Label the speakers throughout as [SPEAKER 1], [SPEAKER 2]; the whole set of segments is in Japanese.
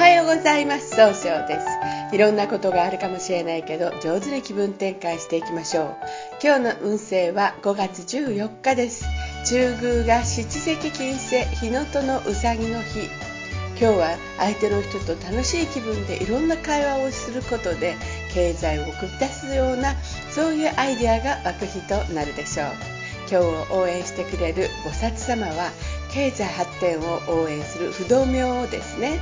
[SPEAKER 1] はようございます。総称です。いろんなことがあるかもしれないけど上手に気分転換していきましょう。今日の運勢は5月14日です。中宮が七石金星日のとのうさぎの日。今日は相手の人と楽しい気分でいろんな会話をすることで経済を送り出すようなそういうアイデアが湧く日となるでしょう。今日を応援してくれる菩薩様は経済発展を応援する不動明王ですね。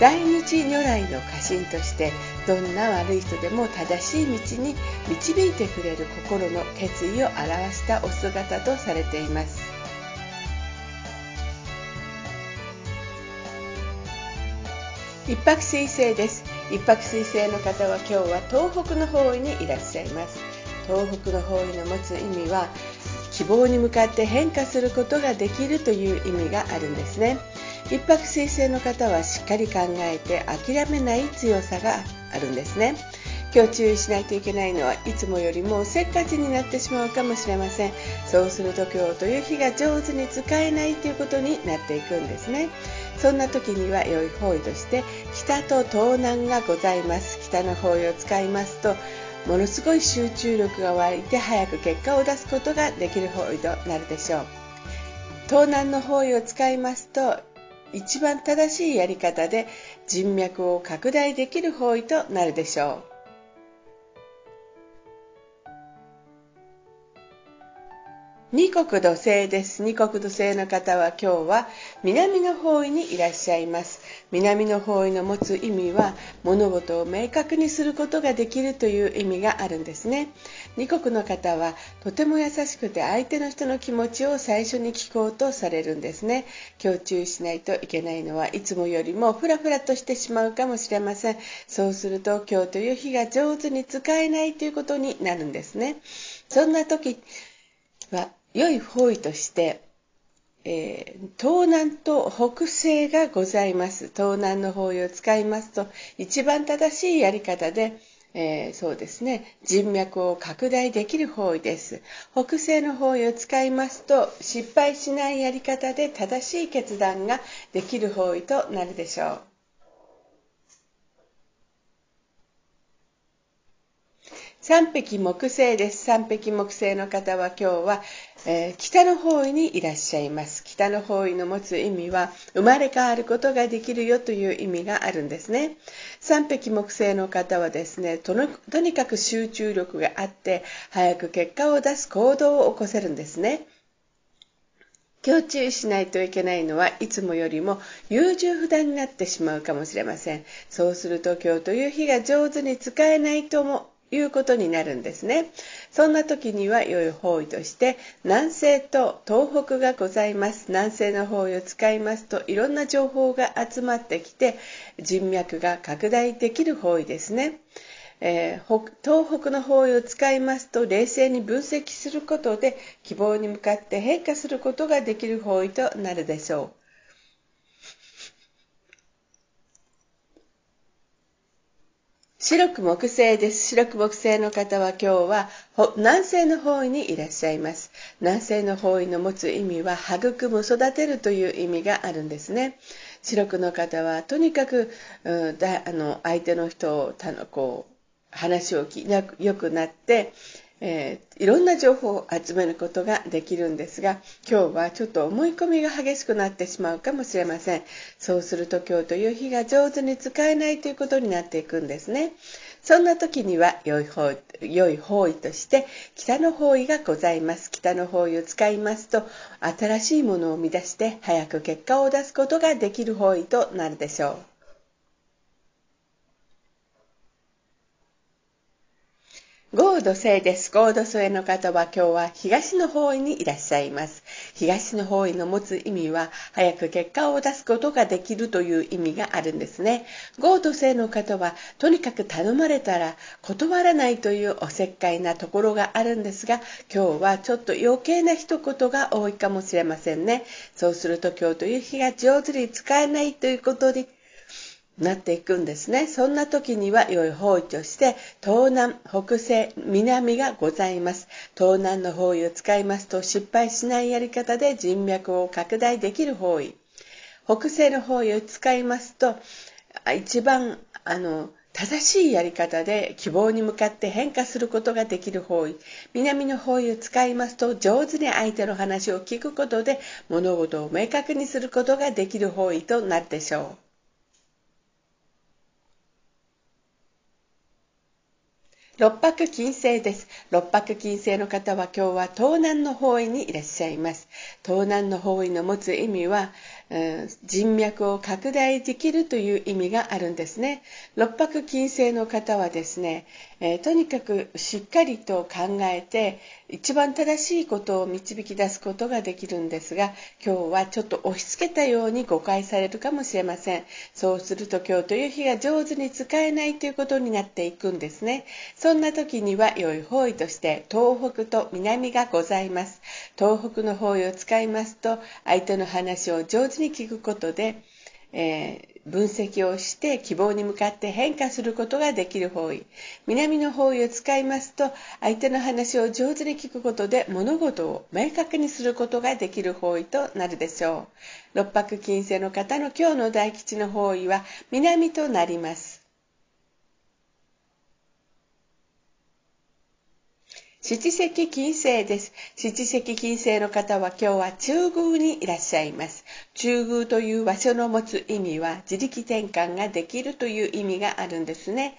[SPEAKER 1] 大日如来の家臣としてどんな悪い人でも正しい道に導いてくれる心の決意を表したお姿とされています。一泊水星です。一泊水星の方は今日は東北の方位にいらっしゃいます。東北の方位の持つ意味は希望に向かって変化することができるという意味があるんですね。一泊水星の方はしっかり考えて諦めない強さがあるんですね。今日注意しないといけないのはいつもよりもせっかちになってしまうかもしれません。そうすると今日という日が上手に使えないということになっていくんですね。そんな時には良い方位として北と東南がございます。北の方位を使いますとものすごい集中力が湧いて早く結果を出すことができる方位となるでしょう。東南の方位を使いますと一番正しいやり方で人脈を拡大できる方位となるでしょう。二国土星です。二国土星の方は今日は南の方位にいらっしゃいます。南の方位の持つ意味は物事を明確にすることができるという意味があるんですね。二国の方はとても優しくて相手の人の気持ちを最初に聞こうとされるんですね。今日注意しないといけないのはいつもよりもフラフラとしてしまうかもしれません。そうすると今日という日が上手に使えないということになるんですね。そんな時は良い方位として、えー、東南と北西がございます。東南の方位を使いますと、一番正しいやり方で、えー、そうですね、人脈を拡大できる方位です。北西の方位を使いますと、失敗しないやり方で正しい決断ができる方位となるでしょう。三匹木星です。三匹木星の方は今日は、えー、北の方位にいらっしゃいます。北の方位の持つ意味は、生まれ変わることができるよという意味があるんですね。三匹木星の方はですねととにかく集中力があって、早く結果を出す行動を起こせるんですね。今日注意しないといけないのはいつもよりも優柔不断になってしまうかもしれません。そうすると今日という日が上手に使えないと思いうことになるんですね。そんな時には良い方位として南西と東北がございます。南西の方位を使いますといろんな情報が集まってきて人脈が拡大できる方位ですね。えー、東北の方位を使いますと冷静に分析することで希望に向かって変化することができる方位となるでしょう。白く木星です。白く木星の方は今日は南西の方位にいらっしゃいます。南西の方位の持つ意味は育む、育てるという意味があるんですね。白くの方はとにかく、うん、だあの相手の人をたのこう話を聞きな良くなって、えー、いろんな情報を集めることができるんですが今日はちょっと思い込みが激しくなってしまうかもしれません。そうすると今日という日が上手に使えないということになっていくんですね。そんな時には良い方良い方位として北の方位がございます。北の方位を使いますと新しいものを生み出して早く結果を出すことができる方位となるでしょう。ゴード星です。ゴード星の方は今日は東の方位にいらっしゃいます。東の方位の持つ意味は、早く結果を出すことができるという意味があるんですね。ゴード星の方は、とにかく頼まれたら断らないというおせっかいなところがあるんですが、今日はちょっと余計な一言が多いかもしれませんね。そうすると今日という日が上手に使えないということになっていくんですね。そんな時には良い方位として東南、北西、南がございます。東南の方位を使いますと失敗しないやり方で人脈を拡大できる方位。北西の方位を使いますと一番あの正しいやり方で希望に向かって変化することができる方位南の方位を使いますと上手に相手の話を聞くことで物事を明確にすることができる方位となるでしょう六白金星です。六白金星の方は今日は東南の方位にいらっしゃいます。東南の方位の持つ意味は、人脈を拡大できるという意味があるんですね。六白金星の方はですね、えー、とにかくしっかりと考えて一番正しいことを導き出すことができるんですが今日はちょっと押し付けたように誤解されるかもしれません。そうすると今日という日が上手に使えないということになっていくんですね。そんな時には良い方位として東北と南がございます。東北の方位を使いますと相手の話を上手に聞くことでえー、分析をして希望に向かって変化することができる方位。南の方位を使いますと相手の話を上手に聞くことで物事を明確にすることができる方位となるでしょう。六白金星の方の今日の大吉の方位は南となります。七石金星です。七石金星の方は今日は中宮にいらっしゃいます。中宮という場所の持つ意味は自力転換ができるという意味があるんですね。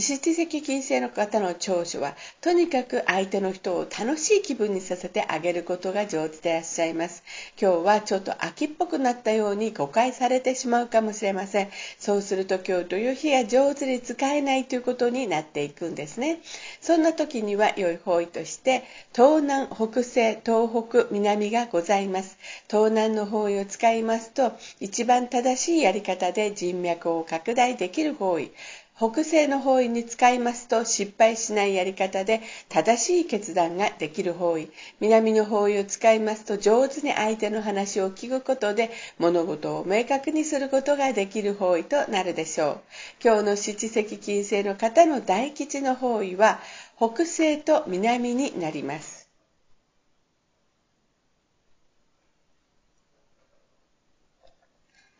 [SPEAKER 1] 七石金星の方の長所はとにかく相手の人を楽しい気分にさせてあげることが上手でいらっしゃいます。今日はちょっと秋っぽくなったように誤解されてしまうかもしれません。そうすると今日という日が上手に使えないということになっていくんですね。そんな時には良い方位として東南北西東北南がございます。東南の方位を使いますと一番正しいやり方で人脈を拡大できる方位。北西の方位に使いますと失敗しないやり方で正しい決断ができる方位。南の方位を使いますと上手に相手の話を聞くことで物事を明確にすることができる方位となるでしょう。今日の七石金星の方の大吉の方位は北西と南になります。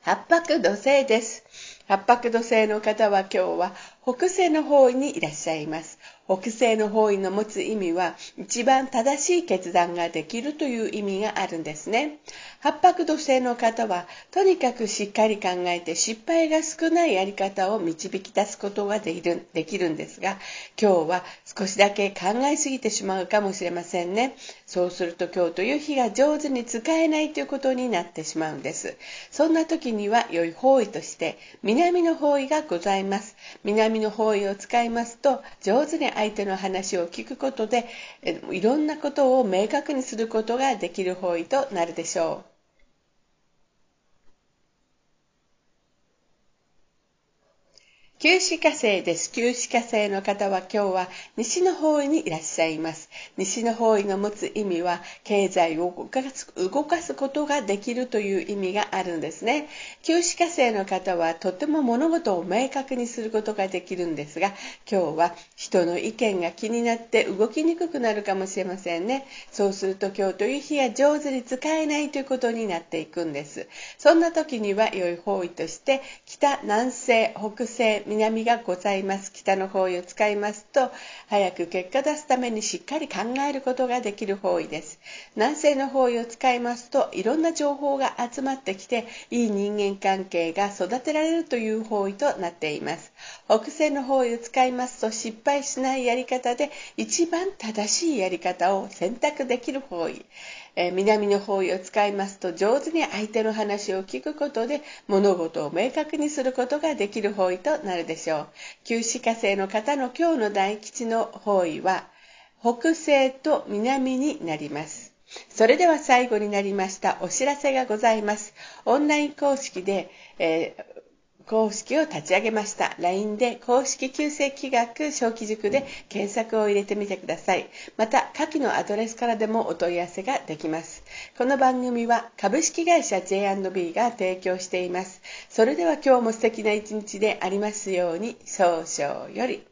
[SPEAKER 1] 八白土星です。八白土星の方は今日は北西の方位にいらっしゃいます。北西の方位の持つ意味は一番正しい決断ができるという意味があるんですね。八白土星の方はとにかくしっかり考えて失敗が少ないやり方を導き出すことができるできるんですが今日は少しだけ考えすぎてしまうかもしれませんね。そうすると今日という日が上手に使えないということになってしまうんです。そんな時には良い方位として南の方位がございます。南の方位を使いますと上手に相手の話を聞くことでいろんなことを明確にすることができる方位となるでしょう。旧歯科生です。旧歯科生の方は今日は西の方位にいらっしゃいます。西の方位の持つ意味は経済を動かす動かすことができるという意味があるんですね。旧歯科生の方はとても物事を明確にすることができるんですが、今日は人の意見が気になって動きにくくなるかもしれませんね。そうすると今日という日は上手に使えないということになっていくんです。そんな時には良い方位として北、南西、北西、南がございます。北の方位を使いますと早く結果出すためにしっかり考えることができる方位です。南西の方位を使いますといろんな情報が集まってきていい人間関係が育てられるという方位となっています。北西の方位を使いますと失敗しないやり方で一番正しいやり方を選択できる方位。え南の方位を使いますと上手に相手の話を聞くことで物事を明確にすることができる方位となるでしょう。旧歯科生の方の今日の大吉の方位は北西と南になります。それでは最後になりましたお知らせがございます。オンライン公式で、えー公式を立ち上げました。LINE で公式旧正規学小規塾で検索を入れてみてください。また、下記のアドレスからでもお問い合わせができます。この番組は株式会社 J&B が提供しています。それでは今日も素敵な一日でありますように、少々より。